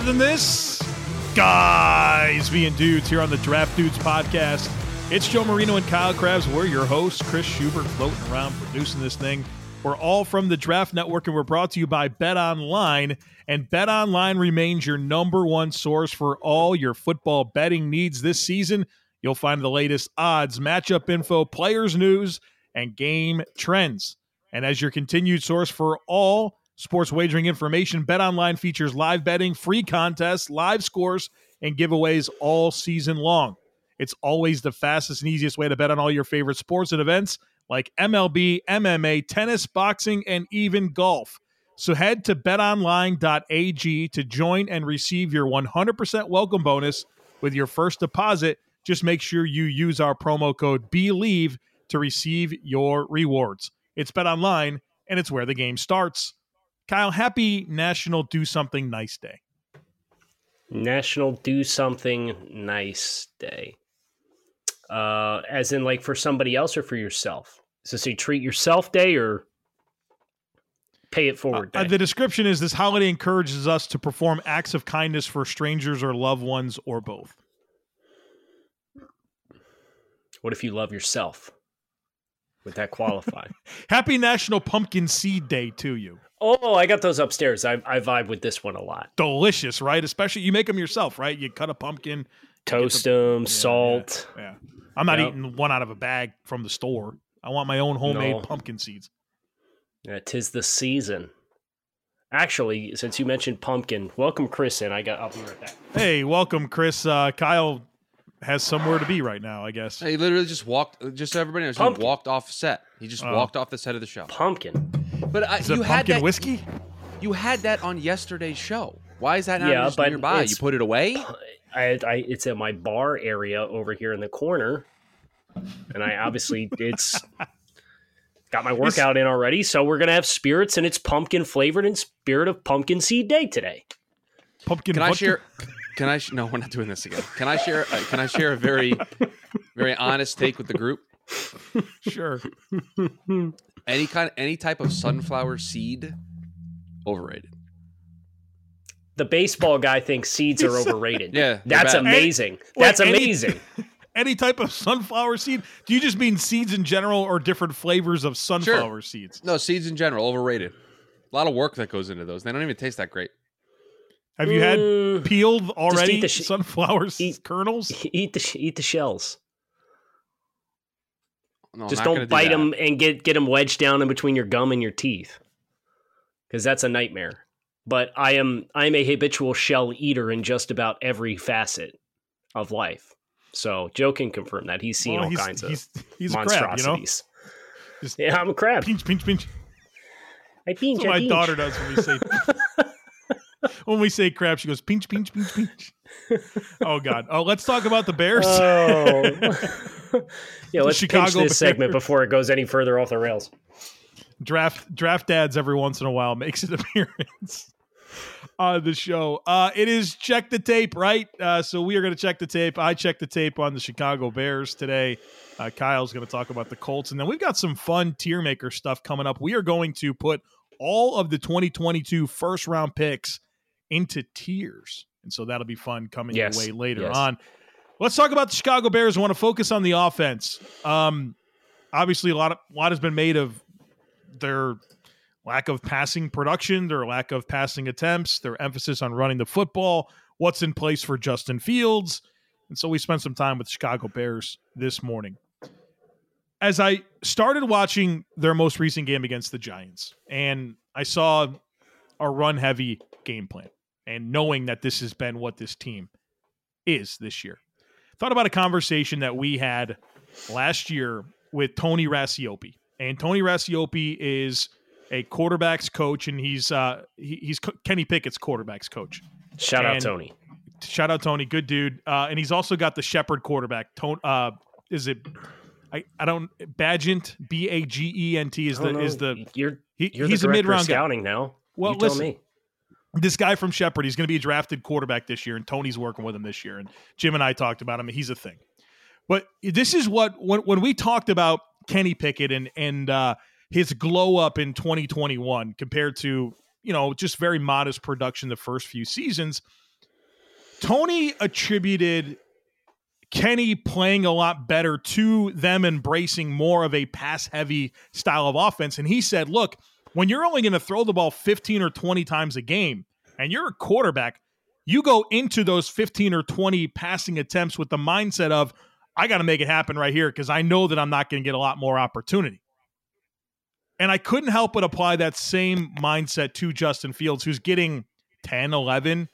Better than this? Guys being dudes here on the Draft Dudes podcast. It's Joe Marino and Kyle Crabbs. We're your hosts, Chris Schubert, floating around producing this thing. We're all from the Draft Network, and we're brought to you by Bet Online. And Bet Online remains your number one source for all your football betting needs this season. You'll find the latest odds, matchup info, players' news, and game trends. And as your continued source for all sports wagering information. Bet Online features live betting, free contests, live scores, and giveaways all season long. It's always the fastest and easiest way to bet on all your favorite sports and events like MLB, MMA, tennis, boxing, and even golf. So head to betonline.ag to join and receive your 100% welcome bonus with your first deposit. Just make sure you use our promo code BELIEVE to receive your rewards. It's BetOnline, and it's where the game starts. Kyle, happy National Do Something Nice Day. National Do Something Nice Day. Uh, as in, like for somebody else or for yourself? Is this a treat yourself day or pay it forward uh, the description is this holiday encourages us to perform acts of kindness for strangers or loved ones or both. What if you love yourself? Would that qualify? Happy National Pumpkin Seed Day to you. Oh, I got those upstairs. I, I vibe with this one a lot. Delicious, right? Especially you make them yourself, right? You cut a pumpkin, toast the, them, yeah, salt. Yeah, yeah. I'm not yep. eating one out of a bag from the store. I want my own homemade no. pumpkin seeds. Yeah, tis the season. Actually, since you mentioned pumpkin, welcome Chris in. I got. I'll be right back. Hey, welcome Chris. Uh, Kyle has somewhere to be right now. I guess. He literally just walked. Just so everybody knows, he walked off set. He just uh, walked off the set of the show. Pumpkin. But uh, you had that, whiskey. You had that on yesterday's show. Why is that not yeah, but nearby? You put it away. I, I, it's at my bar area over here in the corner, and I obviously it's got my workout in already. So we're gonna have spirits, and it's pumpkin flavored in spirit of pumpkin seed day today. Pumpkin. Can I share? Can I? Sh- no, we're not doing this again. Can I share? Uh, can I share a very, very honest take with the group? Sure. Any kind, any type of sunflower seed, overrated. The baseball guy thinks seeds are overrated. yeah, that's amazing. Any, that's amazing. Any, any, type of sunflower seed? Do you just mean seeds in general, or different flavors of sunflower sure. seeds? No, seeds in general, overrated. A lot of work that goes into those. They don't even taste that great. Have you had peeled already sh- sunflower eat, kernels? Eat the eat the shells. No, Just don't bite do them and get get them wedged down in between your gum and your teeth, because that's a nightmare. But I am I'm a habitual shell eater in just about every facet of life. So Joe can confirm that he's seen well, all kinds he's, of he's monstrosities. Crab, you know? yeah, I'm a crab. Pinch, pinch, pinch. I pinch. That's what I my pinch. daughter does when we say when we say crap, She goes pinch, pinch, pinch, pinch. oh God! Oh, let's talk about the Bears. Oh. yeah, let's Chicago pinch this Bears. segment before it goes any further off the rails. Draft draft dads every once in a while makes an appearance on the show. Uh, it is check the tape, right? Uh, so we are going to check the tape. I checked the tape on the Chicago Bears today. Uh, Kyle's going to talk about the Colts, and then we've got some fun tier maker stuff coming up. We are going to put all of the 2022 first round picks into tiers. and so that'll be fun coming yes. your way later yes. on. Let's talk about the Chicago Bears. I want to focus on the offense. Um, obviously, a lot of a lot has been made of their lack of passing production, their lack of passing attempts, their emphasis on running the football, what's in place for Justin Fields. And so we spent some time with Chicago Bears this morning. As I started watching their most recent game against the Giants, and I saw a run heavy game plan, and knowing that this has been what this team is this year. thought about a conversation that we had last year with Tony Racioppi. And Tony Racioppi is a quarterbacks coach, and he's uh, he, he's Kenny Pickett's quarterbacks coach. Shout and out Tony. Shout out Tony, good dude. Uh, and he's also got the Shepherd quarterback. Tone, uh, is it? I, I don't Bagent B A G E N T is the is the you're he, you're he's the a mid round scouting guy. now. Well, you listen, me. This guy from Shepherd, he's going to be a drafted quarterback this year, and Tony's working with him this year. And Jim and I talked about him. He's a thing. But this is what when when we talked about Kenny Pickett and and uh, his glow up in 2021 compared to you know just very modest production the first few seasons. Tony attributed Kenny playing a lot better to them embracing more of a pass heavy style of offense. And he said, look, when you're only going to throw the ball 15 or 20 times a game and you're a quarterback, you go into those 15 or 20 passing attempts with the mindset of, I got to make it happen right here because I know that I'm not going to get a lot more opportunity. And I couldn't help but apply that same mindset to Justin Fields, who's getting 10, 11,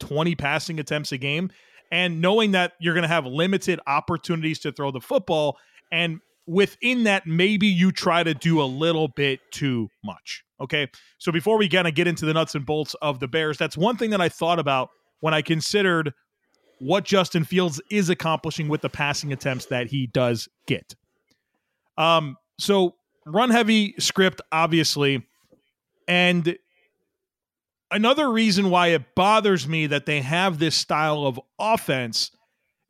20 passing attempts a game. And knowing that you're going to have limited opportunities to throw the football. And within that, maybe you try to do a little bit too much. Okay. So before we kind of get into the nuts and bolts of the Bears, that's one thing that I thought about when I considered what Justin Fields is accomplishing with the passing attempts that he does get. Um, so run heavy script, obviously. And another reason why it bothers me that they have this style of offense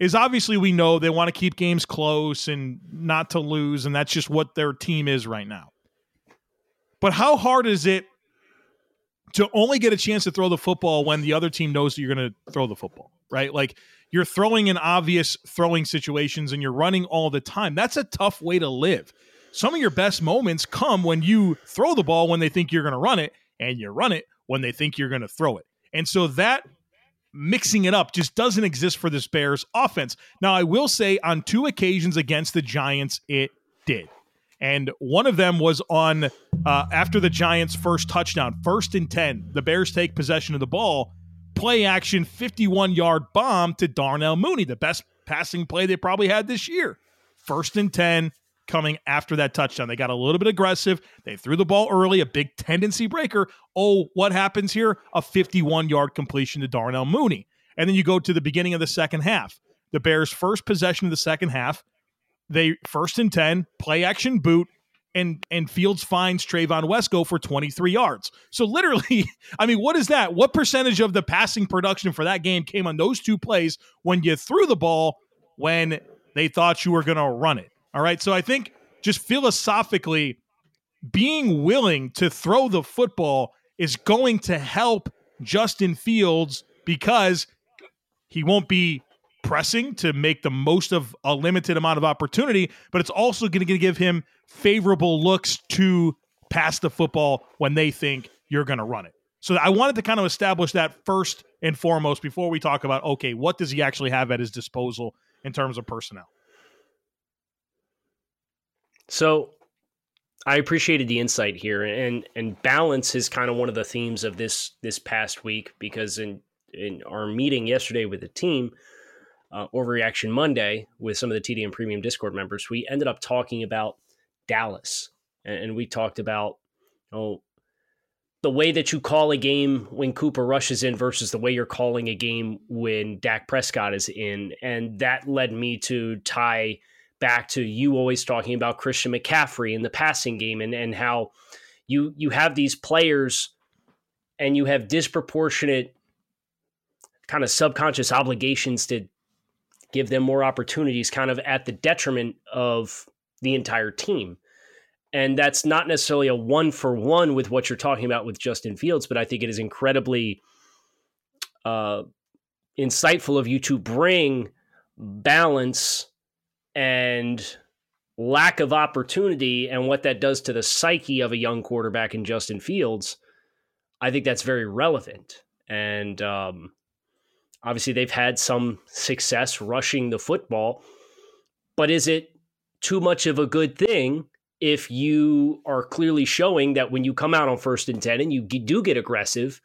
is obviously we know they want to keep games close and not to lose, and that's just what their team is right now. But how hard is it to only get a chance to throw the football when the other team knows that you're going to throw the football, right? Like you're throwing in obvious throwing situations and you're running all the time. That's a tough way to live some of your best moments come when you throw the ball when they think you're going to run it and you run it when they think you're going to throw it. And so that mixing it up just doesn't exist for this Bears offense. Now, I will say on two occasions against the Giants, it did. And one of them was on uh, after the Giants' first touchdown, first and 10. The Bears take possession of the ball, play action, 51 yard bomb to Darnell Mooney, the best passing play they probably had this year. First and 10, coming after that touchdown. They got a little bit aggressive. They threw the ball early, a big tendency breaker. Oh, what happens here? A 51 yard completion to Darnell Mooney. And then you go to the beginning of the second half. The Bears' first possession of the second half, they first and 10, play action boot, and and Fields finds Trevon Wesco for 23 yards. So literally, I mean, what is that? What percentage of the passing production for that game came on those two plays when you threw the ball when they thought you were going to run it? All right. So I think just philosophically, being willing to throw the football is going to help Justin Fields because he won't be pressing to make the most of a limited amount of opportunity, but it's also going to give him favorable looks to pass the football when they think you're going to run it. So I wanted to kind of establish that first and foremost before we talk about okay, what does he actually have at his disposal in terms of personnel? So I appreciated the insight here and and balance is kind of one of the themes of this this past week because in in our meeting yesterday with the team uh, overreaction Monday with some of the TDN premium discord members we ended up talking about Dallas and, and we talked about oh the way that you call a game when Cooper Rush is in versus the way you're calling a game when Dak Prescott is in and that led me to tie back to you always talking about Christian McCaffrey in the passing game and, and how you you have these players and you have disproportionate kind of subconscious obligations to give them more opportunities kind of at the detriment of the entire team. And that's not necessarily a one for one with what you're talking about with Justin Fields, but I think it is incredibly uh, insightful of you to bring balance and lack of opportunity and what that does to the psyche of a young quarterback in Justin Fields, I think that's very relevant. And um, obviously, they've had some success rushing the football, but is it too much of a good thing if you are clearly showing that when you come out on first and 10 and you do get aggressive,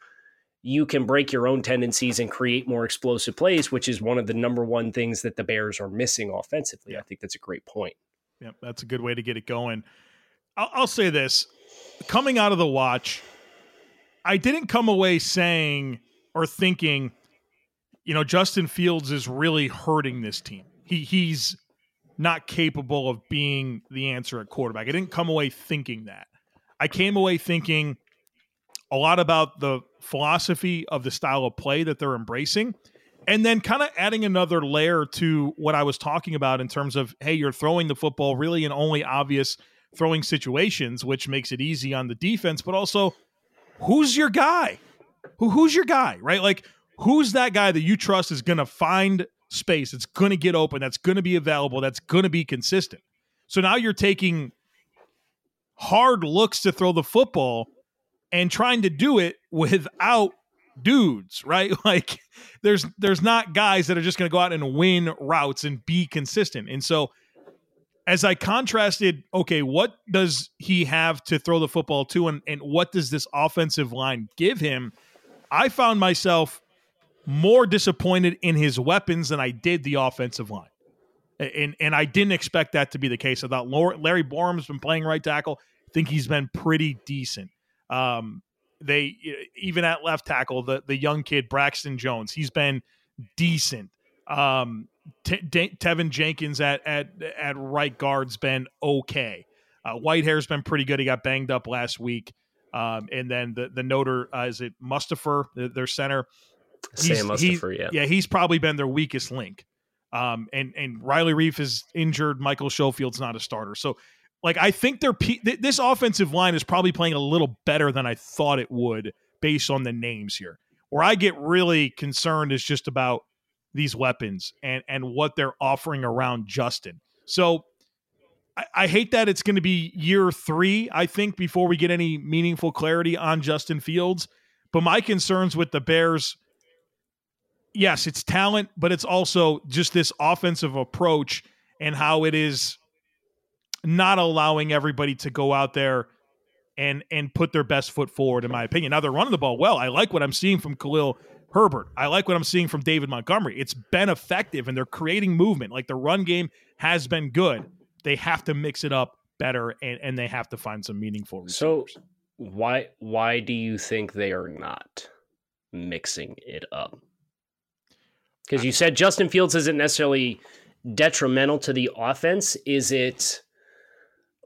you can break your own tendencies and create more explosive plays, which is one of the number one things that the Bears are missing offensively. I think that's a great point. Yep, that's a good way to get it going. I'll, I'll say this coming out of the watch, I didn't come away saying or thinking, you know, Justin Fields is really hurting this team. He he's not capable of being the answer at quarterback. I didn't come away thinking that. I came away thinking a lot about the philosophy of the style of play that they're embracing. And then kind of adding another layer to what I was talking about in terms of, hey, you're throwing the football really in only obvious throwing situations, which makes it easy on the defense, but also who's your guy? Who who's your guy, right? Like who's that guy that you trust is going to find space, that's going to get open, that's going to be available, that's going to be consistent. So now you're taking hard looks to throw the football and trying to do it without dudes, right? Like there's there's not guys that are just going to go out and win routes and be consistent. And so as I contrasted, okay, what does he have to throw the football to and and what does this offensive line give him? I found myself more disappointed in his weapons than I did the offensive line. And and I didn't expect that to be the case. I thought Larry Borom's been playing right tackle. I think he's been pretty decent. Um, they even at left tackle, the the young kid Braxton Jones, he's been decent. Um, T- Teven Jenkins at at at right guard's been okay. Uh, Whitehair's been pretty good. He got banged up last week. Um, and then the the Notre uh, is it Mustipher, their center. Sam Mustipher, yeah, yeah, he's probably been their weakest link. Um, and and Riley Reiff is injured. Michael Schofield's not a starter, so like I think they're this offensive line is probably playing a little better than I thought it would based on the names here. Where I get really concerned is just about these weapons and and what they're offering around Justin. So I, I hate that it's going to be year three. I think before we get any meaningful clarity on Justin Fields. But my concerns with the Bears, yes, it's talent, but it's also just this offensive approach and how it is not allowing everybody to go out there and and put their best foot forward, in my opinion. Now they're running the ball well. I like what I'm seeing from Khalil Herbert. I like what I'm seeing from David Montgomery. It's been effective and they're creating movement. Like the run game has been good. They have to mix it up better and, and they have to find some meaningful receivers. So why why do you think they are not mixing it up? Because you said Justin Fields isn't necessarily detrimental to the offense. Is it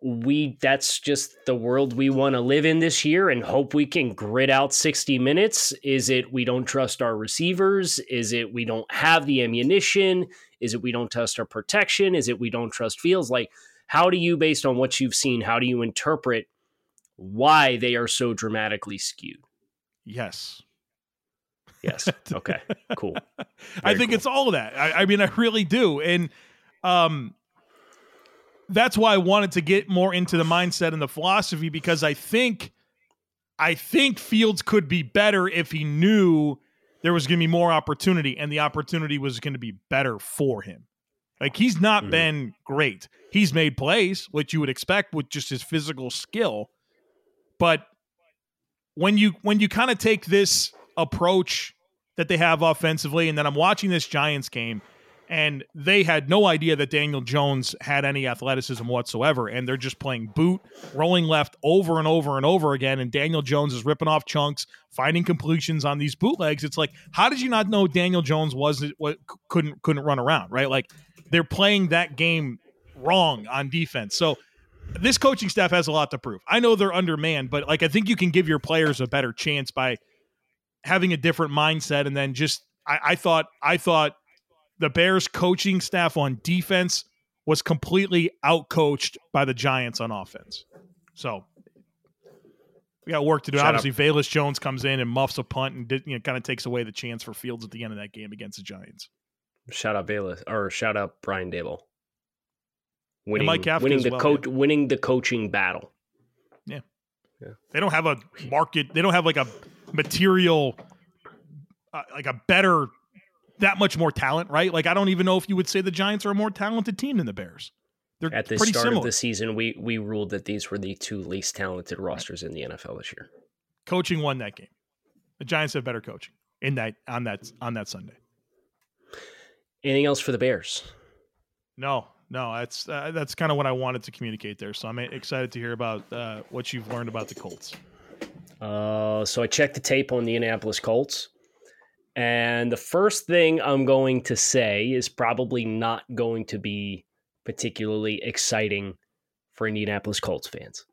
we that's just the world we want to live in this year and hope we can grit out 60 minutes. Is it we don't trust our receivers? Is it we don't have the ammunition? Is it we don't trust our protection? Is it we don't trust fields? Like how do you based on what you've seen how do you interpret why they are so dramatically skewed? Yes. Yes. Okay. Cool. Very i think cool. it's all of that. I, I mean i really do. And um that's why I wanted to get more into the mindset and the philosophy because I think I think Fields could be better if he knew there was going to be more opportunity and the opportunity was going to be better for him. Like he's not mm-hmm. been great. He's made plays, which you would expect with just his physical skill. But when you when you kind of take this approach that they have offensively and then I'm watching this Giants game and they had no idea that Daniel Jones had any athleticism whatsoever. And they're just playing boot, rolling left over and over and over again. And Daniel Jones is ripping off chunks, finding completions on these bootlegs. It's like, how did you not know Daniel Jones was what couldn't couldn't run around, right? Like they're playing that game wrong on defense. So this coaching staff has a lot to prove. I know they're undermanned, but like I think you can give your players a better chance by having a different mindset and then just I, I thought I thought the Bears coaching staff on defense was completely outcoached by the Giants on offense. So we got work to do. Shout Obviously, out. Velus Jones comes in and muffs a punt and did, you know, kind of takes away the chance for Fields at the end of that game against the Giants. Shout out Velus or shout out Brian Daboll. Winning, winning the well, coach, yeah. winning the coaching battle. Yeah. yeah, they don't have a market. They don't have like a material, uh, like a better that much more talent, right? Like I don't even know if you would say the Giants are a more talented team than the Bears. They're at the pretty start similar. of the season. We we ruled that these were the two least talented rosters in the NFL this year. Coaching won that game. The Giants have better coaching in that on that on that Sunday. Anything else for the Bears? No, no, that's uh, that's kind of what I wanted to communicate there. So I'm excited to hear about uh, what you've learned about the Colts. Uh, so I checked the tape on the Indianapolis Colts, and the first thing I'm going to say is probably not going to be particularly exciting for Indianapolis Colts fans.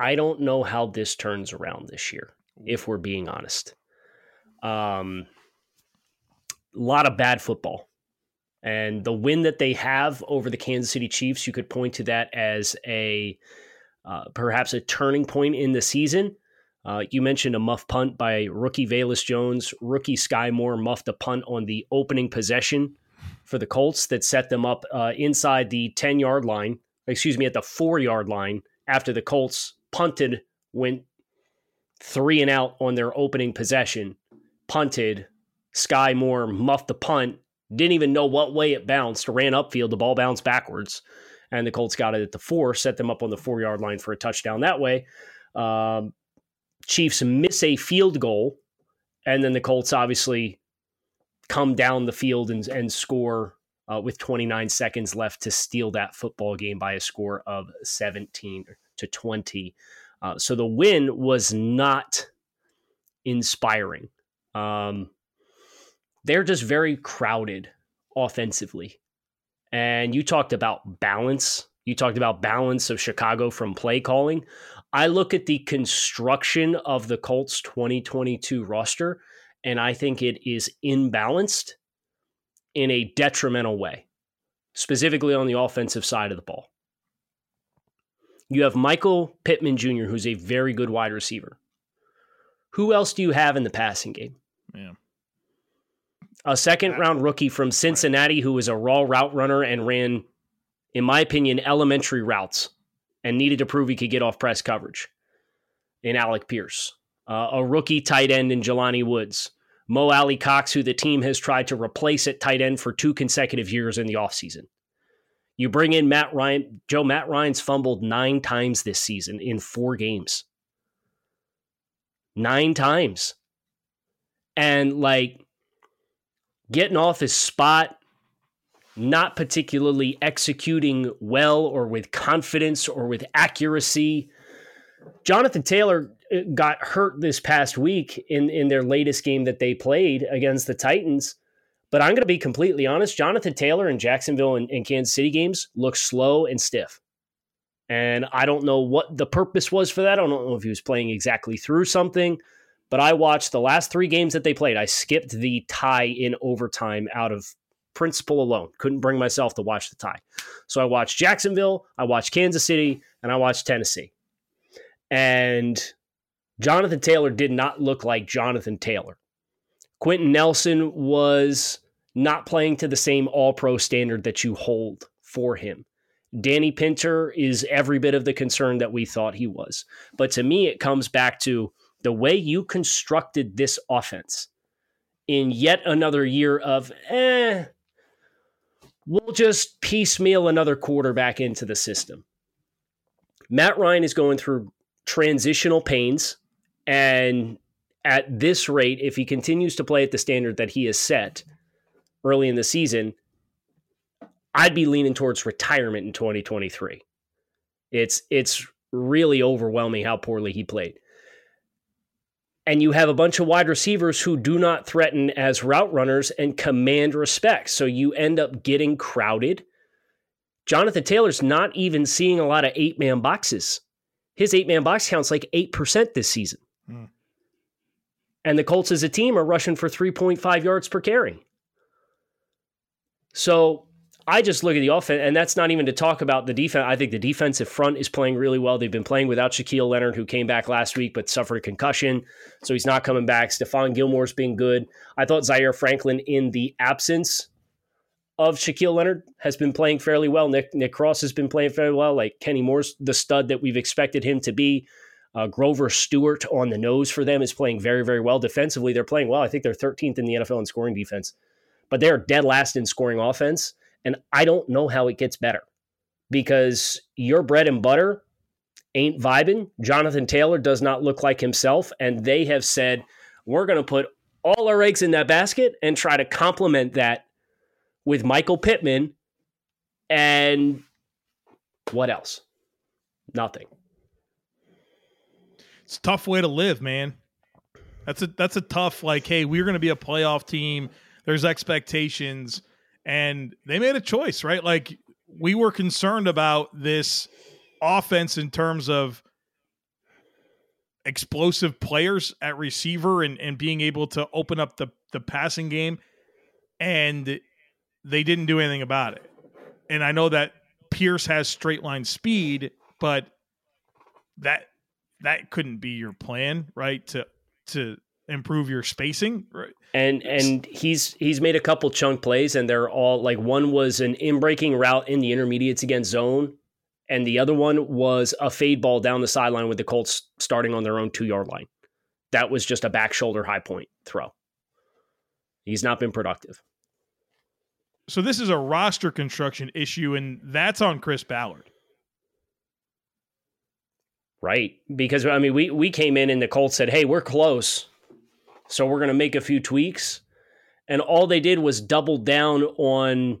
I don't know how this turns around this year, if we're being honest. Um, a lot of bad football. And the win that they have over the Kansas City Chiefs, you could point to that as a uh, perhaps a turning point in the season. Uh, you mentioned a muff punt by rookie Velus Jones. Rookie Skyy Moore muffed a punt on the opening possession for the Colts that set them up uh, inside the 10 yard line, excuse me, at the four yard line after the Colts punted, went three and out on their opening possession, punted. Skyy Moore muffed the punt, didn't even know what way it bounced, ran upfield, the ball bounced backwards, and the Colts got it at the four, set them up on the four yard line for a touchdown that way. Um, Chiefs miss a field goal, and then the Colts obviously come down the field and, and score uh, with 29 seconds left to steal that football game by a score of 17 to 20. Uh, so the win was not inspiring. Um, they're just very crowded offensively. And you talked about balance. You talked about balance of Chicago from play calling. I look at the construction of the Colts 2022 roster, and I think it is imbalanced in a detrimental way, specifically on the offensive side of the ball. You have Michael Pittman Jr., who's a very good wide receiver. Who else do you have in the passing game? Yeah. A second round rookie from Cincinnati who was a raw route runner and ran, in my opinion, elementary routes and needed to prove he could get off press coverage in Alec Pierce. Uh, a rookie tight end in Jelani Woods. Mo Alie-Cox, who the team has tried to replace at tight end for two consecutive years in the offseason. You bring in Matt Ryan. Joe, Matt Ryan's fumbled nine times this season in four games. Nine times. And like getting off his spot, not particularly executing well or with confidence or with accuracy. Jonathan Taylor uh, got hurt this past week in, in their latest game that they played against the Titans. But I'm going to be completely honest. Jonathan Taylor in Jacksonville and, and Kansas City games looked slow and stiff. And I don't know what the purpose was for that. I don't know if he was playing exactly through something. But I watched the last three games that they played. I skipped the tie in overtime out of principle alone. Couldn't bring myself to watch the tie. So I watched Jacksonville, I watched Kansas City, and I watched Tennessee. And Jonathan Taylor did not look like Jonathan Taylor. Quenton Nelson was not playing to the same all pro standard that you hold for him. Danny Pinter is every bit of the concern that we thought he was. But to me, it comes back to the way you constructed this offense in yet another year of, eh, we'll just piecemeal another quarterback into the system. Matt Ryan is going through transitional pains. And at this rate, if he continues to play at the standard that he has set early in the season, I'd be leaning towards retirement in 2023. It's it's really overwhelming how poorly he played and you have a bunch of wide receivers who do not threaten as route runners and command respect. So you end up getting crowded. Jonathan Taylor's not even seeing a lot of eight man boxes. His eight man box count's like 8% this season. Mm. And the Colts as a team are rushing for 3.5 yards per carry. So I just look at the offense, and that's not even to talk about the defense. I think the defensive front is playing really well. They've been playing without Shaquille Leonard, who came back last week but suffered a concussion, so he's not coming back. Stephon Gilmore's been good. I thought Zaire Franklin, in the absence of Shaquille Leonard, has been playing fairly well. Nick Nick Cross has been playing fairly well. Like Kenny Moore's the stud that we've expected him to be. Uh, Grover Stewart on the nose for them is playing very, very well defensively. They're playing well. I think they're 13th in the NFL in scoring defense, but they're dead last in scoring offense. And I don't know how it gets better because your bread and butter ain't vibing. Jonathan Taylor does not look like himself. And they have said, we're going to put all our eggs in that basket and try to complement that with Michael Pittman. And what else? Nothing. It's a tough way to live, man. That's a that's a tough like, hey, we're going to be a playoff team. There's expectations, and they made a choice, right? Like we were concerned about this offense in terms of explosive players at receiver and, and being able to open up the, the passing game. And they didn't do anything about it. And I know that Pierce has straight line speed, but that that couldn't be your plan, right? To to improve your spacing, right? And and he's he's made a couple chunk plays, and they're all like one was an in breaking route in the intermediates against zone, and the other one was a fade ball down the sideline with the Colts starting on their own two yard line. That was just a back shoulder high point throw. He's not been productive. So this is a roster construction issue, and that's on Chris Ballard. Right. Because I mean we we came in and the Colts said, Hey, we're close. So we're gonna make a few tweaks. And all they did was double down on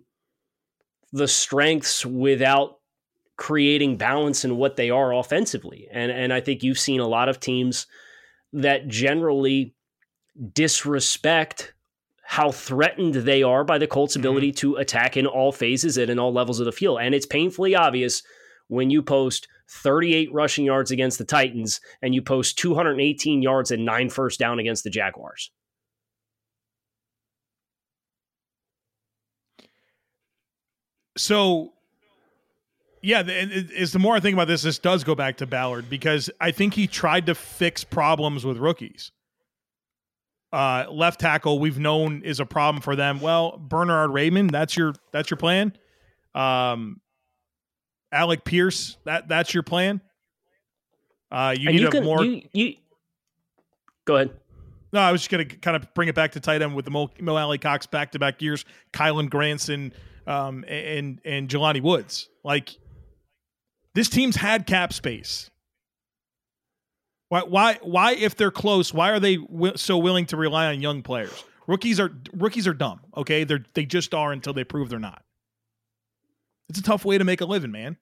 the strengths without creating balance in what they are offensively. And and I think you've seen a lot of teams that generally disrespect how threatened they are by the Colts' ability mm-hmm. to attack in all phases and in all levels of the field. And it's painfully obvious when you post 38 rushing yards against the Titans and you post 218 yards and nine first down against the Jaguars. So, yeah, is the more I think about this, this does go back to Ballard because I think he tried to fix problems with rookies. Uh, left tackle we've known is a problem for them. Well, Bernard Raimann, that's your that's your plan. Um, Alec Pierce, that that's your plan. Uh, you and need you a more. You, you, go ahead. No, I was just going to kind of bring it back to tight end with the Mo, Mo Alie-Cox back to back years, Kylen Granson, um, and and Jelani Woods. Like this team's had cap space. Why why why if they're close? Why are they w- so willing to rely on young players? Rookies are rookies are dumb. Okay, they're they just are until they prove they're not. It's a tough way to make a living, man.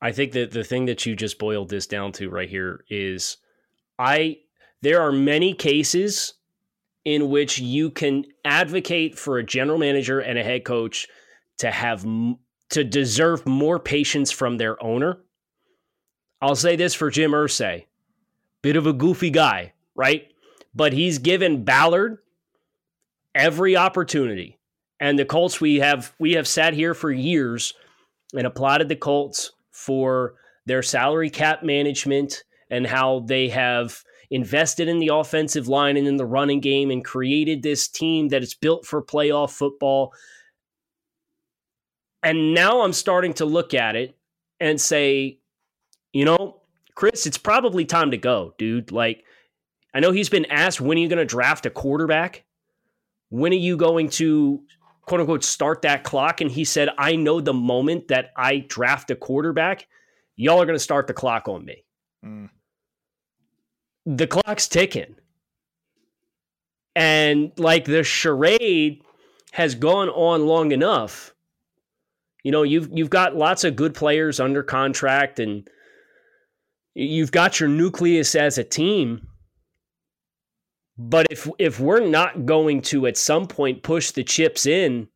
I think that the thing that you just boiled this down to right here is I there are many cases in which you can advocate for a general manager and a head coach to have to deserve more patience from their owner. I'll say this for Jim Irsay. Bit of a goofy guy, right? But he's given Ballard every opportunity. And the Colts we have we have sat here for years and applauded the Colts for their salary cap management and how they have invested in the offensive line and in the running game and created this team that is built for playoff football. And now I'm starting to look at it and say, you know, Chris, it's probably time to go, dude. Like, I know he's been asked when are you going to draft a quarterback? When are you going to quote unquote start that clock. And he said, I know the moment that I draft a quarterback, y'all are going to start the clock on me. Mm. The clock's ticking. And like the charade has gone on long enough. You know, you've you've got lots of good players under contract and you've got your nucleus as a team. But if if we're not going to at some point push the chips in,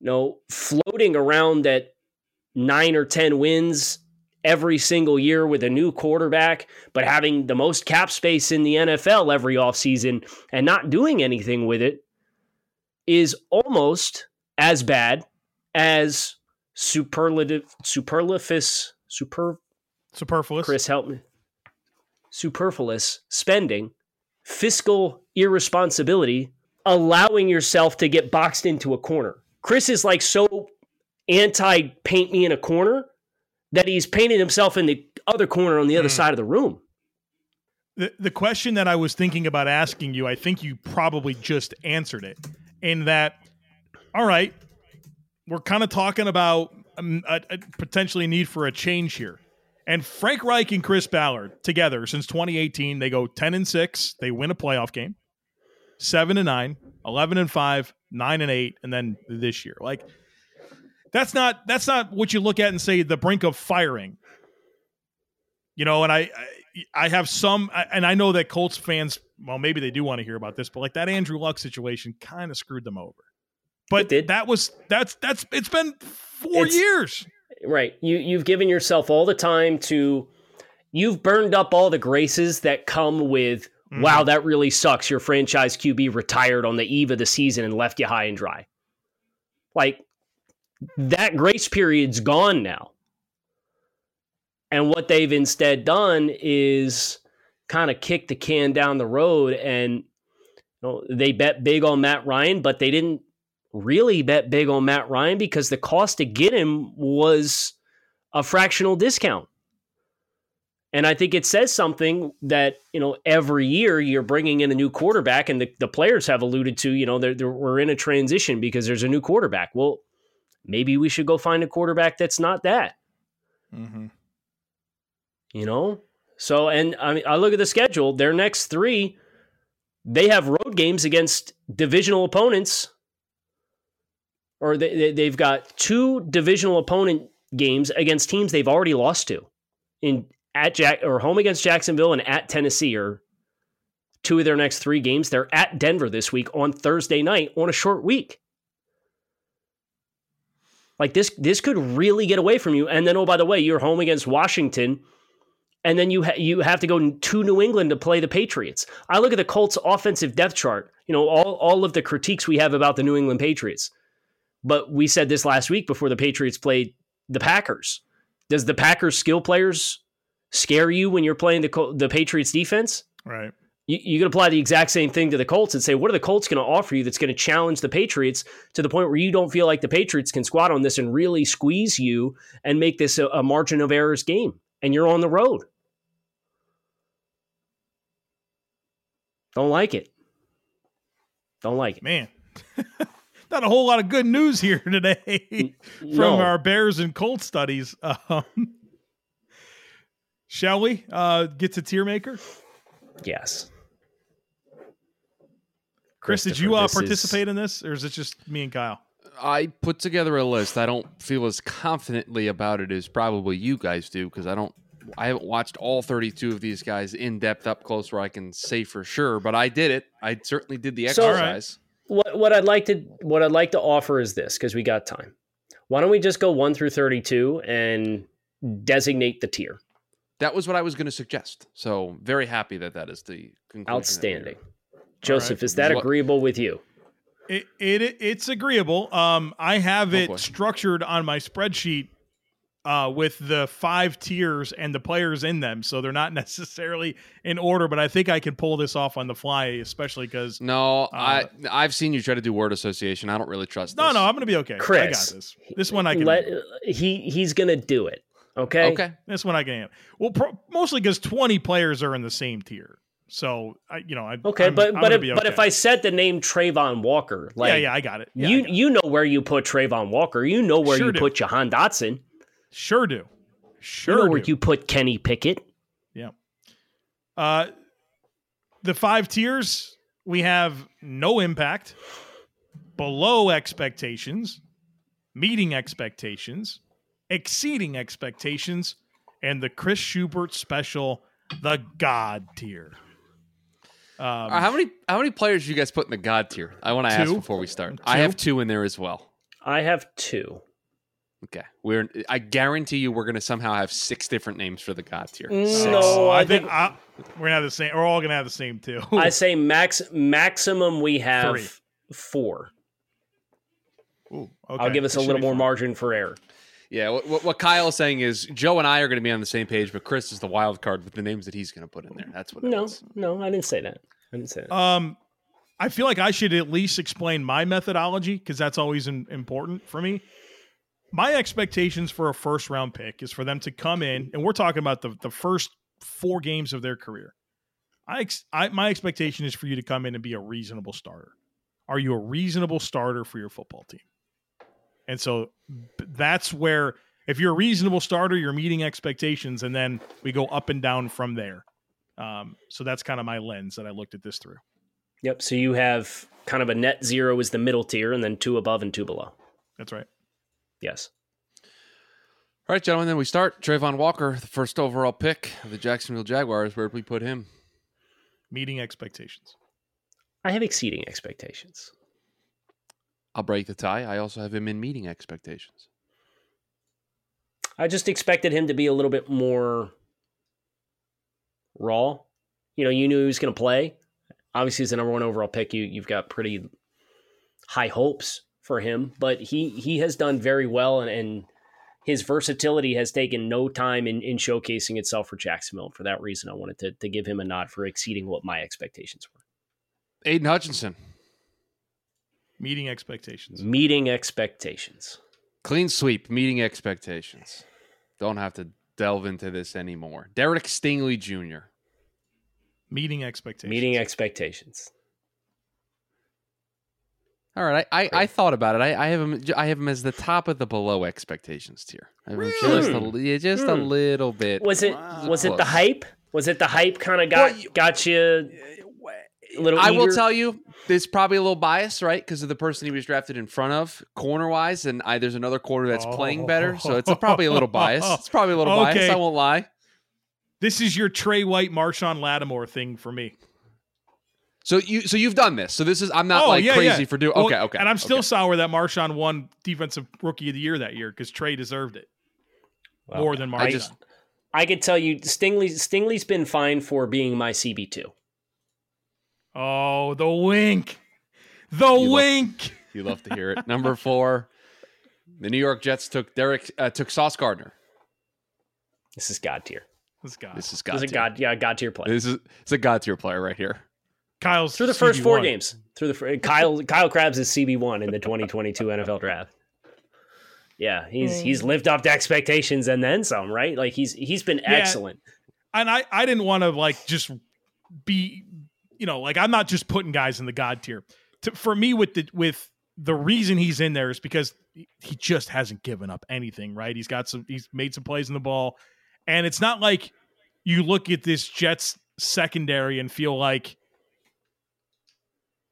you know, floating around at nine or ten wins every single year with a new quarterback, but having the most cap space in the NFL every offseason and not doing anything with it is almost as bad as superlative superfluous super superfluous. Chris help me. Superfluous spending fiscal irresponsibility, allowing yourself to get boxed into a corner. Chris is like so anti paint me in a corner that he's painted himself in the other corner on the other mm. side of the room. The, the question that I was thinking about asking you, I think you probably just answered it. In that, all right, we're kind of talking about um, a, a potentially need for a change here. And Frank Reich and Chris Ballard together since 2018, they go 10 and 6. They win a playoff game, 7 and 9, 11 and 5, 9 and 8, and then this year. Like, that's not that's not what you look at and say the brink of firing. You know, and I I have some and I know that Colts fans, well, maybe they do want to hear about this, but like that Andrew Luck situation kind of screwed them over. But that was that's that's it's been four it's, years. Right. You you've given yourself all the time to you've burned up all the graces that come with mm-hmm. wow, that really sucks. Your franchise QB retired on the eve of the season and left you high and dry. Like that grace period's gone now. And what they've instead done is kind of kick the can down the road and you know, they bet big on Matt Ryan, but they didn't really bet big on Matt Ryan because the cost to get him was a fractional discount. And I think it says something that, you know, every year you're bringing in a new quarterback, and the, the players have alluded to, you know, they're, they're, we're in a transition because there's a new quarterback. Well, maybe we should go find a quarterback that's not that. Mm-hmm. You know? So, and I, mean, I look at the schedule, their next three, they have road games against divisional opponents or they, they've got two divisional opponent games against teams they've already lost to in at Jack or home against Jacksonville and at Tennessee or two of their next three games. They're at Denver this week on Thursday night on a short week. Like this, this could really get away from you. And then, oh, by the way, you're home against Washington, and then you ha- you have to go to New England to play the Patriots. I look at the Colts' offensive depth chart. You know all all of the critiques we have about the New England Patriots. But we said this last week before the Patriots played the Packers. Does the Packers skill players scare you when you're playing the the Patriots defense? Right. You, you can apply the exact same thing to the Colts and say, what are the Colts going to offer you that's going to challenge the Patriots to the point where you don't feel like the Patriots can squat on this and really squeeze you and make this a, a margin of errors game? And you're on the road. Don't like it. Don't like it. Man. not a whole lot of good news here today from no. our Bears and Colts studies. Um, shall we uh, get to tier maker? Yes. Chris, did you uh, participate is... in this, or is it just me and Kyle? I put together a list. I don't feel as confidently about it as probably you guys do because I don't. I haven't watched all 32 of these guys in depth up close where I can say for sure, but I did it. I certainly did the exercise. So, what what I'd like to what I'd like to offer is this because we got time. Why don't we just go one through thirty two and designate the tier? That was what I was going to suggest. So very happy that that is the conclusion. Outstanding, Joseph. Right. Is that agreeable with you? It, it it's agreeable. Um, I have oh, it boy. structured on my spreadsheet uh, with the five tiers and the players in them. So they're not necessarily in order, but I think I can pull this off on the fly, especially because no, uh, I I've seen you try to do word association. I don't really trust. No, this. no, I'm gonna be okay. Chris, I got this. This one I can. Let, he he's gonna do it. Okay. Okay. This one I can. Well, pro- mostly because 20 players are in the same tier. So I, you know, I okay, I'm, but I'm but if, okay. but if I said the name Travon Walker, like yeah, yeah, I got it. Yeah, you got you know where you put Travon Walker, you know where sure you do. put Jahan Dotson, sure do. Sure. You know do. where you put Kenny Pickett. Yeah. Uh, the five tiers we have no impact, below expectations, meeting expectations, exceeding expectations, and the Chris Schubert special, the God tier. Um, uh, how many how many players do you guys put in the God tier? I want to ask before we start. Two? I have two in there as well. I have two. Okay, we're. I guarantee you, we're going to somehow have six different names for the god tier. No, I, I think, think I, we're gonna have the same. We're all going to have the same too. I say max maximum. We have Three. four. Ooh, okay. I'll give us a little more fun. margin for error. Yeah, what, what, what Kyle's saying is Joe and I are going to be on the same page, but Chris is the wild card with the names that he's going to put in there. That's what. no, is. no, I didn't say that. I didn't say that. Um, I feel like I should at least explain my methodology because that's always in, important for me my expectations for a first round pick is for them to come in, and we're talking about the, the first four games of their career. I, I my expectation is for you to come in and be a reasonable starter. Are you a reasonable starter for your football team? And so that's where if you're a reasonable starter, you're meeting expectations, and then we go up and down from there. Um, so that's kind of my lens that I looked at this through. Yep. So you have kind of a net zero is the middle tier, and then two above and two below. That's right. Yes. All right, gentlemen, then we start. Travon Walker, the first overall pick of the Jacksonville Jaguars. Where did we put him? Meeting expectations. I have exceeding expectations. I'll break the tie. I also have him in meeting expectations. I just expected him to be a little bit more raw. You know, you knew he was going to play. Obviously, as the number one overall pick, you you've got pretty high hopes for him, but he he has done very well, and, and his versatility has taken no time in, in showcasing itself for Jacksonville. For that reason, I wanted to to give him a nod for exceeding what my expectations were. Aidan Hutchinson, Meeting expectations. Meeting expectations. clean sweep, meeting expectations. Don't have to delve into this anymore. Derek Stingley Jr. Meeting expectations. Meeting expectations. All right, I, I, I thought about it. I, I have him. I have him as the top of the below expectations tier. I have him just a, li- just a Hmm. little bit. Was it was it the hype? Was it the hype kind of got Well, you- got you a little? I will tell you, there's probably a little bias, right? Because of the person he was drafted in front of, corner wise, and I, there's another corner that's playing better, so it's a, probably a little bias. It's probably a little bias. I won't lie. This is your Trey White, Marshon Lattimore thing for me. So you, so you've done this. So this is. I'm not oh like yeah, crazy yeah. for doing. Well, okay, okay. And I'm still okay. sour that Marshon won Defensive Rookie of the Year that year because Trey deserved it Well, more than Marshon. I just- I could tell you, Stingley Stingley's been fine for being my CB two. oh, the wink, the love- wink. You love to hear it. Number four, the New York Jets took Derek uh, took Sauce Gardner. This is god tier. This guy. This is god. This is a tier. god, yeah, god tier player. This is it's a God tier player right here. Kyle's Through the first four CB1. games, through the Kyle Kyle Crabbs is CB one in the 2022 NFL Draft. Yeah, he's mm. he's lived up to expectations and then some, right? Like he's he's been Yeah. excellent. and I I didn't want to like just be you know like I'm not just putting guys in the god tier. To, for me with the with the reason he's in there is because he just hasn't given up anything, right? He's got some he's made some plays in the ball and it's not like you look at this Jets secondary and feel like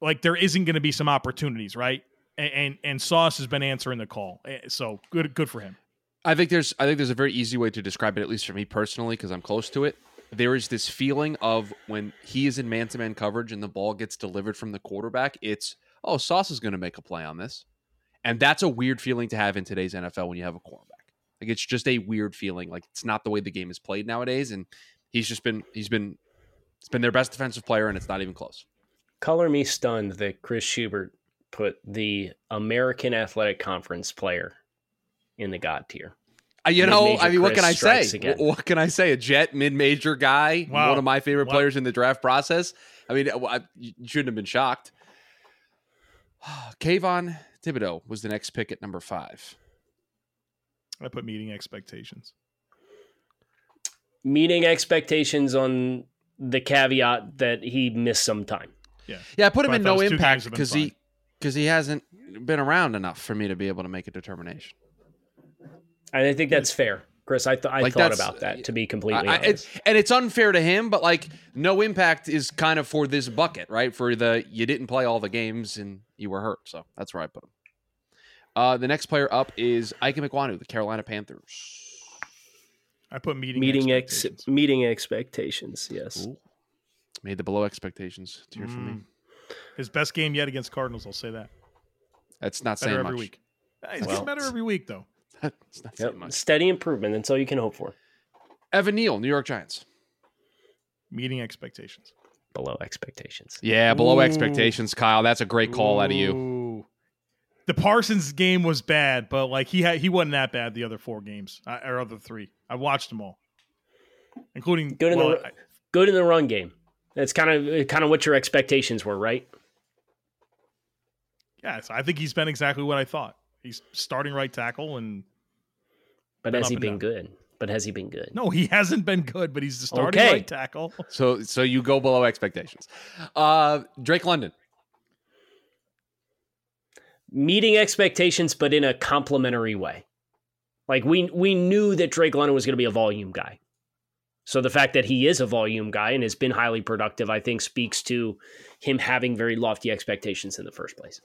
like there isn't going to be some opportunities, right? And, and and Sauce has been answering the call. So good good for him. I think there's I think there's a very easy way to describe it, at least for me personally, because I'm close to it. There is this feeling of when he is in man to man coverage and the ball gets delivered from the quarterback, it's oh Sauce is going to make a play on this, and that's a weird feeling to have in today's NFL when you have a quarterback. Like it's just a weird feeling. Like it's not the way the game is played nowadays, and he's just been he's been it's been their best defensive player, and it's not even close. Color me stunned that Chris Schubert put the American Athletic Conference player in the god tier. Uh, you Mid-major know, I mean, what can I say? again. What can I say? A Jet mid-major guy, Wow. one of my favorite Wow. players in the draft process. I mean, I, I- you shouldn't have been shocked. Kayvon Thibodeaux was the next pick at number five. I put meeting expectations. Meeting expectations on the caveat that he missed some time. Yeah, yeah. I put him But in no impact games have been because he because he hasn't been around enough for me to be able to make a determination. And I think that's fair, Chris. I, th- I Like, thought about that to be completely I- I- honest. it's, and it's unfair to him, but like no impact is kind of for this bucket, right? For the you didn't play all the games and you were hurt, so that's where I put him. Uh, the next player up is Ickey Ekwonu, the Carolina Panthers. I put meeting meeting ex- expectations. meeting expectations. Yes. Ooh. Made the below expectations To tier for me. Mm. His best game yet against Cardinals. I'll say that. That's not Better saying every much. week. Hey, He's Well, getting better every week though. That's not saying Yep. much. Steady improvement. That's all you can hope for. Evan Neal, New York Giants. Meeting expectations. Below expectations. Yeah, below Ooh. expectations, Kyle. That's a great call out of you. The Parsons game was bad, but like he had he wasn't that bad the other four games uh, or other three. I watched them all, including Good in well, the I- good in the run game. That's kind of kind of what your expectations were, right? yes, I think he's been exactly what I thought. He's starting right tackle, and But has he been down. good? But has he been good? no, he hasn't been good, but he's the starting Okay. right tackle. So so you go below expectations. Uh, Drake London. Meeting expectations, but in a complimentary way. Like we we knew that Drake London was going to be a volume guy. So the fact that he is a volume guy and has been highly productive, I think, speaks to him having very lofty expectations in the first place.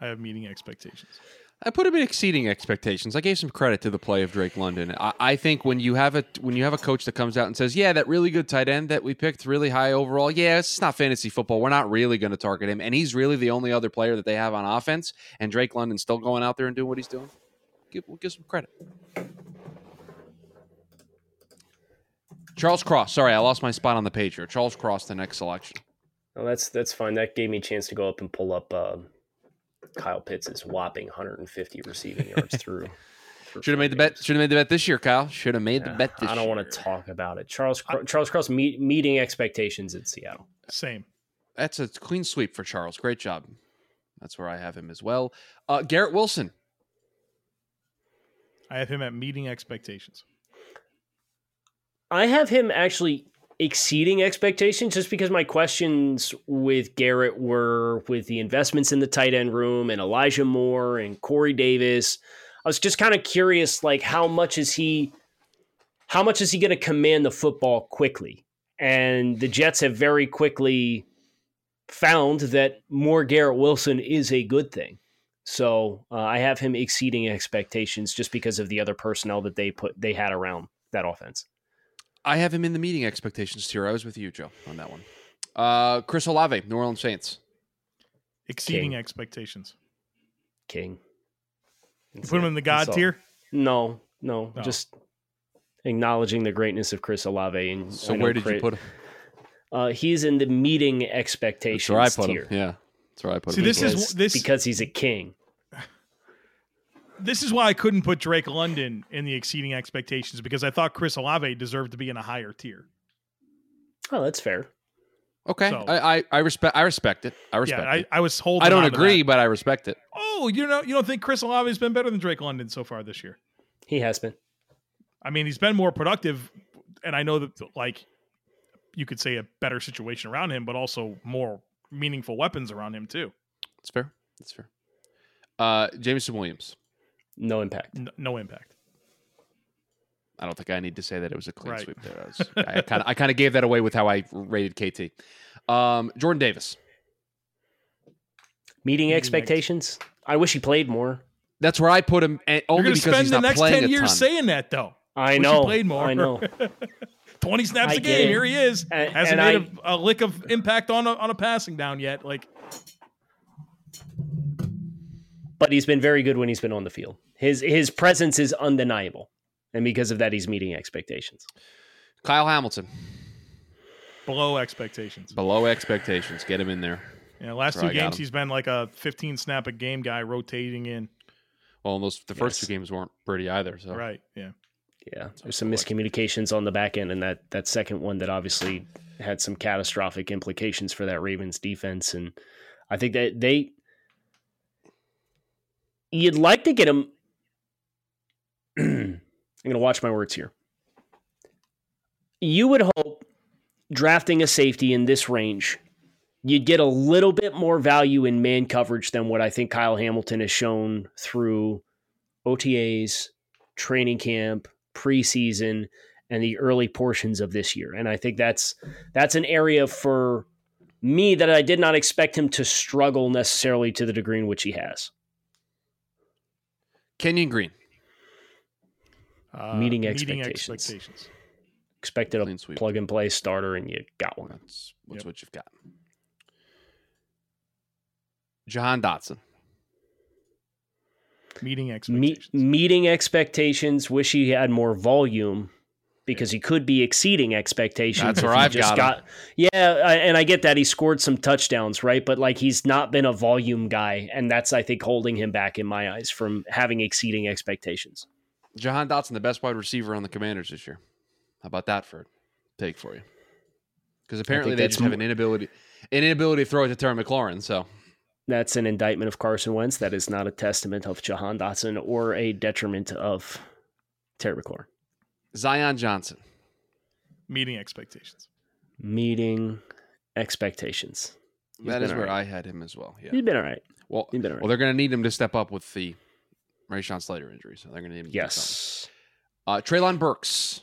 I have meeting expectations. I put him in exceeding expectations. I gave some credit to the play of Drake London. I, I, think when you have a when you have a coach that comes out and says, "Yeah, that really good tight end that we picked, really high overall. Yeah, it's not fantasy football. We're not really going to target him, and he's really the only other player that they have on offense. And Drake London's still going out there and doing what he's doing. Give, we'll give some credit." Charles Cross. Sorry, I lost my spot on the page here. Charles Cross, the next selection. Oh, that's that's fine. That gave me a chance to go up and pull up. Uh, Kyle Pitts is whopping 150 receiving yards through. Should have made the bet. Should have made the bet this year, Kyle. Should have made the bet this I don't year. want to talk about it. Charles Charles Cross meet, meeting expectations in Seattle. Same. That's a clean sweep for Charles. Great job. That's where I have him as well. Uh, Garrett Wilson. I have him at meeting expectations. I have him actually exceeding expectations just because my questions with Garrett were with the investments in the tight end room and Elijah Moore and Corey Davis. I was just kind of curious, like how much is he, how much is he going to command the football quickly? And the Jets have very quickly found that more Garrett Wilson is a good thing. So uh, I have him exceeding expectations just because of the other personnel that they put they had around that offense. I have him in the meeting expectations tier. I was with you, Joe, on that one. Uh, Chris Olave, New Orleans Saints. Exceeding King. expectations. King. You put him in the God That's tier? No, no, No. just acknowledging the greatness of Chris Olave. And So where did Chris- you put him? Uh, he's in the meeting That's expectations where I put tier him. Yeah, that's where I put See, him. this as is- this- because he's a king. This is why I couldn't put Drake London in the exceeding expectations because I thought Chris Olave deserved to be in a higher tier. Oh, that's fair. okay. so- I, I I respect. I respect it. I respect yeah, I, it. I was holding. I don't on to agree, that. but I respect it. Oh, you know, you don't think Chris Olave has been better than Drake London so far this year? He has been. I mean, he's been more productive, and I know that like you could say a better situation around him, but also more meaningful weapons around him too. It's fair. It's fair. Uh, Jameson Williams. No impact. N- no impact. I don't think I need to say that it was a clean Right. sweep there. I was- I kind of I kind of gave that away with how I rated KT. Um, Jordan Davis. Meeting Meeting expectations. I wish he played more. That's where I put him, and You're only going to because spend he's the not next playing ten years saying that though. I Wish he know. played more. I know. Twenty snaps I a game. Here he is. And- Hasn't and made a, a lick of impact on a, on a passing down yet. Like but he's been very good when he's been on the field. His his presence is undeniable, and because of that, he's meeting expectations. Kyle Hamilton below expectations. below expectations. Get him in there. Yeah, last That's two games he's been like a 15 snap a game guy rotating in. Well, and those the first Yes. two games weren't pretty either. So Right. Yeah. Yeah, there's some miscommunications on the back end, and that that second one that obviously had some catastrophic implications for that Ravens defense. And I think that they, you'd like to get him. I'm going to watch my words here. You would hope drafting a safety in this range, you'd get a little bit more value in man coverage than what I think Kyle Hamilton has shown through OTAs, training camp, preseason, and the early portions of this year. And I think that's that's an area for me that I did not expect him to struggle necessarily to the degree in which he has. Kenyon Green. Uh, Meeting expectations. expectations. Expected Clean a sweep. plug and play starter, and you got one. That's, that's Yep. what you've got. Jahan Dotson. Meeting Me- expectations. meeting expectations. Wish he had more volume because he could be exceeding expectations. That's where I've just got him. Yeah, I- and I get that he scored some touchdowns, right? But like he's not been a volume guy, and that's I think holding him back in my eyes from having exceeding expectations. Jahan Dotson, the best wide receiver on the Commanders this year. How about that for a take for you? Because apparently they that's just have an inability, an inability to throw it to Terry McLaurin. So That's an indictment of Carson Wentz. That is not a testament of Jahan Dotson or a detriment of Terry McLaurin. Zion Johnson. Meeting expectations. Meeting expectations. He's that been is all where right. I had him as well. Yeah. He's been all right. Well, He's been all right. well, they're going to need him to step up with the Rashawn Slater injury, so they're going to need him. to do Yes. Uh, Treylon Burks.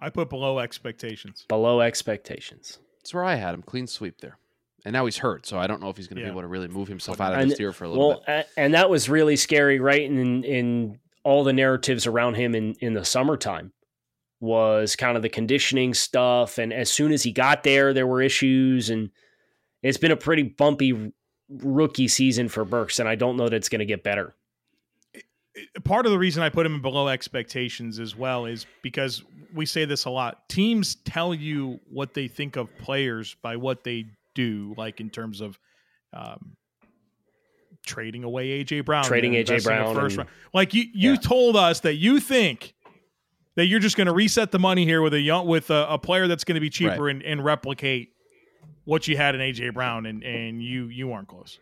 I put below expectations. Below expectations. That's where I had him. Clean sweep there. And now he's hurt, so I don't know if he's going to Yeah. be able to really move himself out of And- this tier for a little Well, bit. a- and that was really scary, right? In in all the narratives around him in in the summertime was kind of the conditioning stuff, and as soon as he got there, there were issues, and it's been a pretty bumpy rookie season for Burks, and I don't know that it's going to get better. part of the reason I put him below expectations as well is because we say this a lot. Teams tell you what they think of players by what they do, like in terms of um, trading away AJ Brown, Trading A.J. investing a Brown first and- round. Like you, you Yeah. told us that you think that you're just going to reset the money here with a young with a, a player that's going to be cheaper and, and replicate what you had in AJ Brown, and and you you aren't close.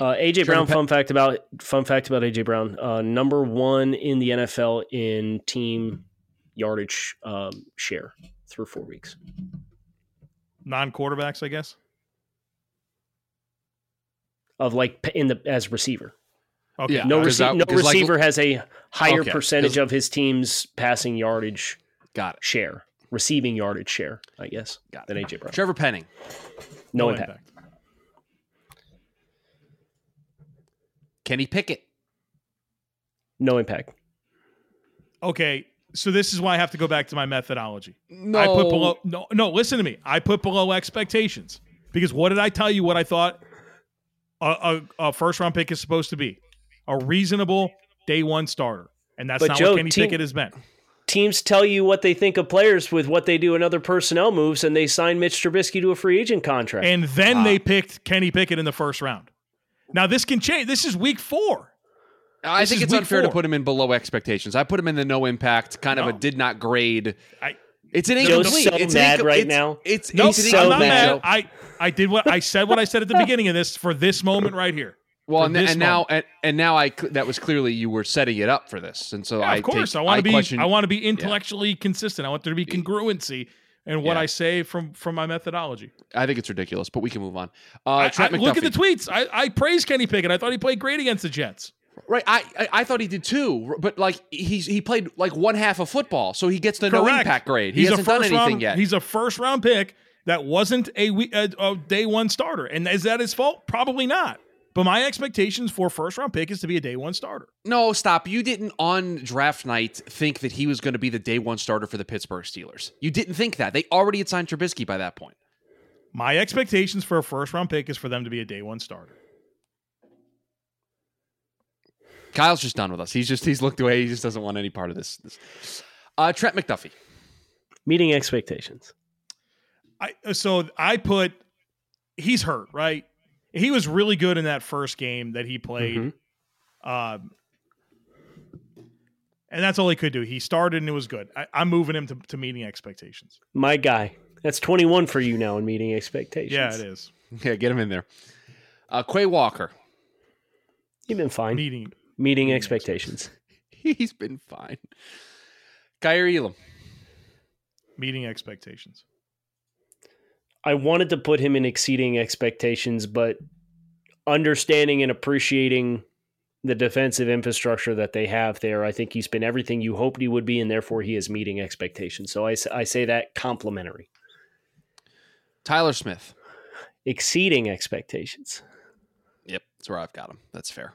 Uh, AJ Brown. Pe- fun fact about fun fact about AJ Brown. Uh, number one in the NFL in team yardage um, share through four weeks. Non quarterbacks, I guess. Of like in the as receiver. Okay. Yeah. No, rece- I- no because, like- receiver has a higher Okay, percentage 'cause- of his team's passing yardage Got it. share, receiving yardage share, I guess, Got than. AJ Brown. Trevor Penning. No, impact. Kenny Pickett. No impact. Okay, so this is why I have to go back to my methodology. No. I put below no no listen to me. I put below expectations. Because what did I tell you what I thought a, a, a first round pick is supposed to be? A reasonable day one starter. And that's But not Joe, what Kenny team- Pickett has been. Teams tell you what they think of players with what they do in other personnel moves, and they sign Mitch Trubisky to a free agent contract. And then Ah. they picked Kenny Pickett in the first round. Now this can change. This is week four. I This think it's week unfair to put him in below expectations. I put him in the no impact, kind of a did not grade. I It's an Joe's incomplete. so it's an mad incom- right it's- now. It's, no, it's an so I'm not incomplete, mad. I, I did what I said what I said at the beginning of this for this moment right here. Well, and, and now and, and now I that was clearly you were setting it up for this, and so Yeah, I of course, take, I want to be. question, I want to be intellectually consistent. I want there to be congruency in what Yeah. I say from from my methodology. I think it's ridiculous, but we can move on. Uh, I, I- look at the tweets. I, I praise Kenny Pickett. I thought he played great against the Jets. Right, I, I I thought he did too, but like he's he played like one half of football, so he gets the no impact grade. He He's hasn't a done first anything round, yet. He's a first round pick that wasn't a, we- a, a day one starter. And is that his fault? Probably not. But my expectations for first round pick is to be a day one starter. no, stop. You didn't on draft night think that he was going to be the day one starter for the Pittsburgh Steelers. You didn't think that. They already had signed Trubisky by that point. My expectations for a first round pick is for them to be a day one starter. Kyle's just done with us. He's just he's looked away. He just doesn't want any part of this. this. Uh, Trent McDuffie. Meeting expectations. I so I put he's hurt, right? He was really good in that first game that he played. Mhm. Um, and that's all he could do. He started and it was good. I, I'm moving him to, to meeting expectations. My guy. That's 21 for you now in meeting expectations. Yeah, it is. Yeah, get him in there. Uh, Quay Walker. He's been fine. Meeting meeting expectations. He's been fine. Kaiir Elam. meeting expectations. I wanted to put him in exceeding expectations, but understanding and appreciating the defensive infrastructure that they have there, I think he's been everything you hoped he would be, and therefore he is meeting expectations. So I, I say that complimentary, Tyler Smith. exceeding expectations. Yep, that's where I've got him. That's fair.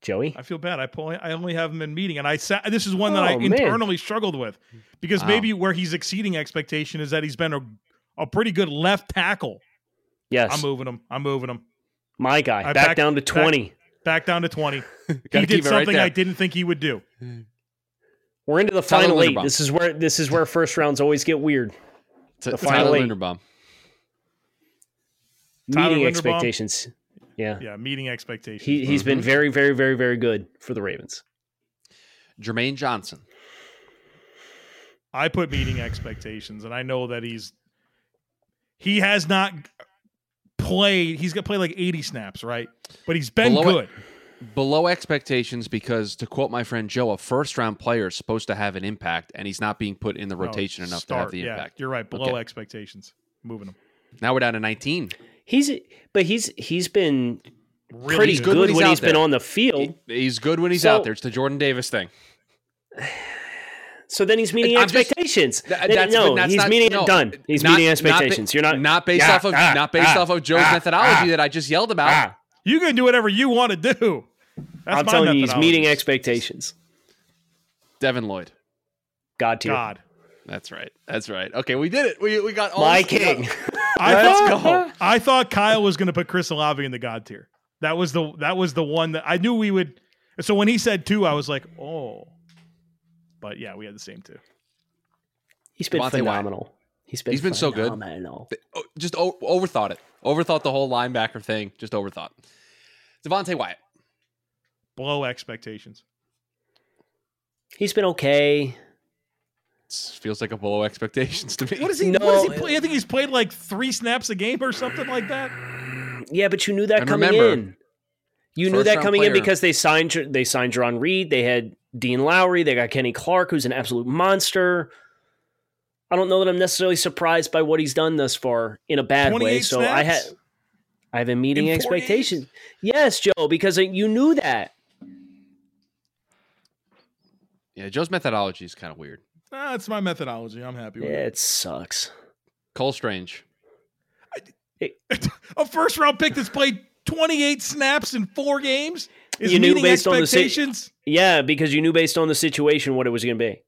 Joey, I feel bad. I pull. I only have him in meeting, and I sa- this is one that I Oh, man. internally struggled with because Wow. maybe where he's exceeding expectation is that he's been a, a pretty good left tackle. yes, I'm moving him. I'm moving him my guy, I back, back- down to twenty. back down to twenty. he did keep it right something. I didn't think he would do. We're into the Tyler final eight. This is where this is where first rounds always get weird. T- The Tyler final eight. Linderbaum. Tyler meeting Linderbaum? expectations. Yeah, Yeah, meeting expectations. he he's been Mhm. very, very, very, very good for the Ravens. Jermaine Johnson. I put meeting expectations, and I know that he's he has not played. He's got played like 80 snaps, right? But he's been Below it- good. Below expectations because, to quote my friend Joe, a first round player is supposed to have an impact, and he's not being put in the No, rotation enough to have the yeah, impact. You're right. Below Okay. expectations. Moving him. Now we're down to 19. He's but he's he's been Really pretty good. good, when he's when he's been on the field. He- he's good when he's So- out there. It's the Jordan Davis thing. So then he's meeting I'm just- expectations. Th- Then- that's- no, but that's he's not- meeting no, done. He's not- meeting not ba- expectations. You're not not based Yeah, off of ah, not based ah, off of Joe's ah, methodology ah. that I just yelled about. Ah, you can do whatever you want to do. That's I'm telling you, he's meeting expectations. Devin Lloyd. God tier. God. That's right. That's right. Okay, we did it. We, we got all My king. I Let's thought, go. I thought Kyle was going to put Chris Olave in the God tier. That was the that was the one that I knew we would. So when he said two, I was like, oh. But yeah, we had the same two. He's been Devonte Wyatt. phenomenal. He's been He's been so good. Oh, Just o- overthought it. Overthought the whole linebacker thing. Just overthought. Devonte Wyatt. Below expectations. He's been okay. It's- feels like a below expectations to me. What is he? No, what does he play? I think he's played like three snaps a game or something like that. Yeah, but you knew that And coming remember, in. You knew that round coming in because they signed they signed Jarran Reed. They had Dean Lowry. They got Kenny Clark, who's an absolute monster. I don't know that I'm necessarily surprised by what he's done thus far in a bad way. 28 So I had? I have a meeting expectation. Yes, Joe, because you knew that. Yeah, Joe's methodology is kind of weird. Ah, That's my methodology. I'm happy with it. Yeah, it sucks. Cole Strange. it. A first round pick that's played 28 snaps in four games is You knew meeting based on the si- Yeah, because you knew based on the situation what it was going to be.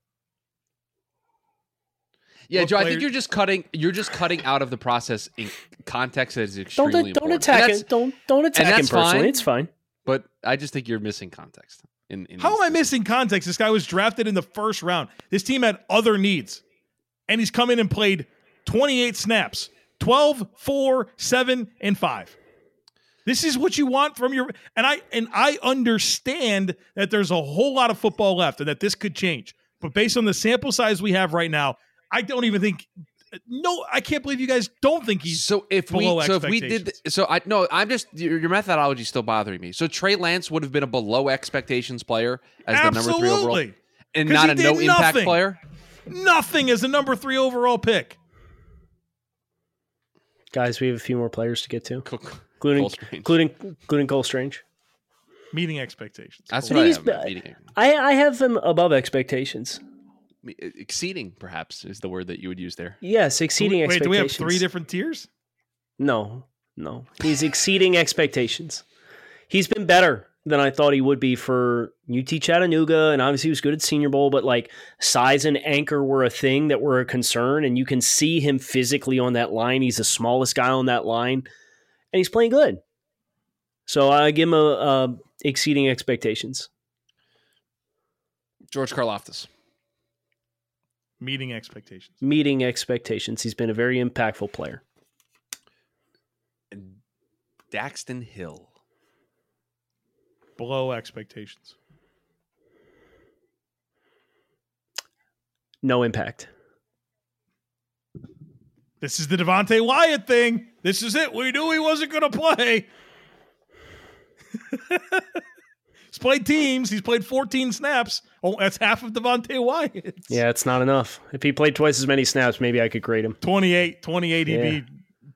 Yeah, Joe, I think you're just cutting you're just cutting out of the process in context that is Don't extremely don't important. And attack that's- him. Don't don't attack him personally. fine. It's fine. But I just think you're missing context. In, in How am I missing context? This guy was drafted in the first round. This team had other needs. And he's come in and played 28 snaps 12, 4, 7, and 5. This is what you want from your and I and I understand that there's a whole lot of football left and that this could change. But based on the sample size we have right now, I don't even think no, I can't believe you guys don't think he's So if we below so if we did so I no I'm just your, your methodology is still bothering me. So Trey Lance would have been a below expectations player as the number three overall and not a did no impact nothing. player. nothing as a number three overall pick. Guys, we have a few more players to get to, Cole- including Cole including including Cole Strange. Meeting expectations. That's what I he's am meeting. I I have him above expectations. Exceeding, perhaps, is the word that you would use there. Yes, exceeding Wait, do we have three different tiers? No, no. He's exceeding expectations. He's been better than I thought he would be for UT Chattanooga, and obviously he was good at Senior Bowl, but like size and anchor were a thing that were a concern, and you can see him physically on that line. He's the smallest guy on that line, and he's playing good. So I give him a, a exceeding expectations. George Karlaftis. Meeting expectations. Meeting expectations. He's been a very impactful player. And Daxton Hill. Below expectations. No impact. This is the Devonte Wyatt thing. This is it. We knew he wasn't going to play. he's played teams. He's played 14 snaps. Oh, that's half of Devonte Wyatt. Yeah, it's not enough. If he played twice as many snaps, maybe I could grade him. 28, 28, he'd Yeah. be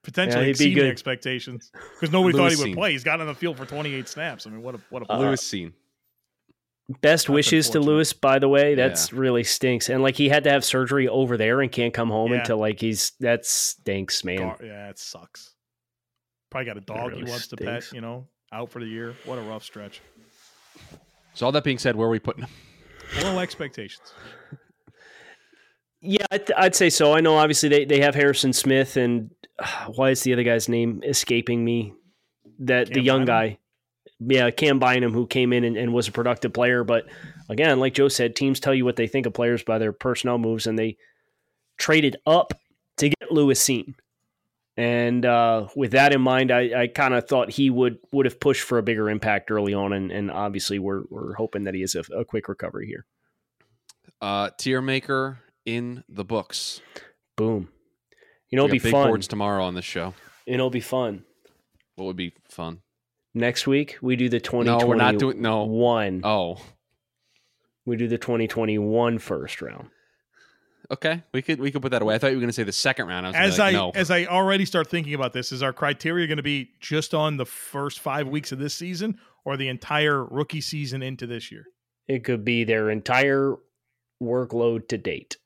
potentially Yeah, exceeding expectations because nobody thought he would play. He's got on the field for 28 snaps. I mean, what a what a Uh, Lewis Cine. Best That's wishes to. Lewis, by the way. That's really stinks. And like he had to have surgery over there and can't come home Yeah. until like he's that stinks, man. Gar- yeah, it sucks. Probably got a dog really he wants to pet. You know, out for the year. What a rough stretch. So all that being said, where are we putting him? Low expectations. Yeah, I'd, I'd say so. I know obviously they, they have Harrison Smith and uh, why is the other guy's name escaping me? That the young Bynum? guy. Yeah, Cam Bynum, who came in and, and was a productive player. But again, like Joe said, teams tell you what they think of players by their personnel moves, and they traded up to get Lewis Cine. And uh, with that in mind, I, I kind of thought he would would have pushed for a bigger impact early on, and, and obviously we're we're hoping that he has a, a quick recovery here. Uh, tier maker in the books. Boom. You know, it'll be big fun. boards tomorrow on this show. It'll be fun. What would be fun? Next week we do the twenty No, we're not doing. No. one. Oh, We do the 2021 first round. Okay, we could we could put that away. I thought you were going to say the second round. I was As like, I no. as I already start thinking about this, is our criteria going to be just on the first five weeks of this season, or the entire rookie season into this year? It could be their entire workload to date.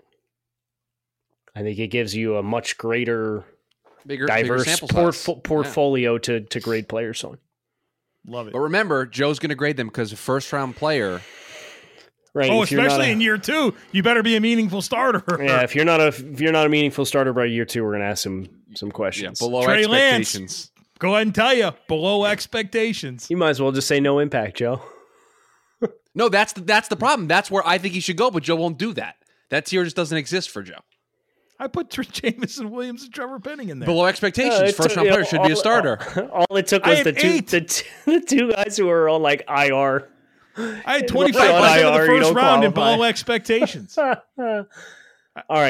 I think it gives you a much greater, bigger, bigger diverse sample porf- size. Yeah. portfolio to to grade players on. Love it. But remember, Joe's going to grade them because a first round player. Right. Oh, if especially a- in year two, you better be a meaningful starter. Yeah, if you're not a if you're not a meaningful starter by year two, we're gonna ask some some Yeah, questions. below Trey Lance. expectations. Go ahead and tell you below expectations. you might as well just say no impact, Joe. No, that's the, that's the problem. That's where I think he should go, but Joe won't do that. That tier just doesn't exist for Joe. I put Tr- Jameson Williams and Trevor Penning in there. Below expectations, Uh, first took- round player know, should be a starter. All, all it took was the two the, two the two guys who were on like IR. I had 25 percent of on the IR, you first don't round and below expectations. all right,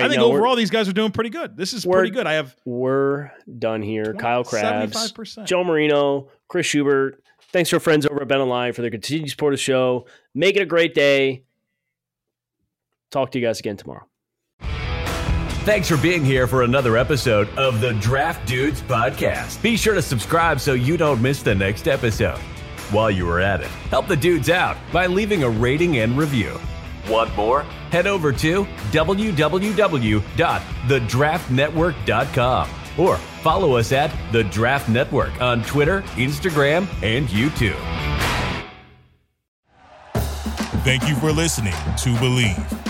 I think no, overall these guys are doing pretty good. This is pretty good. I have we're done here. Kyle Crabbs, 75%. Joe Marino, Chris Schubert. Thanks to our friends over at Ben Alive for their continued support of the show. Make it a great day. Talk to you guys again tomorrow. Thanks for being here for another episode of the Draft Dudes Podcast. Be sure to subscribe so you don't miss the next episode. While you are at it, help the dudes out by leaving a rating and review. Want more? Head over to www.thedraftnetwork.com or follow us at The Draft Network on Twitter, Instagram, and YouTube. Thank you for listening to Bleav.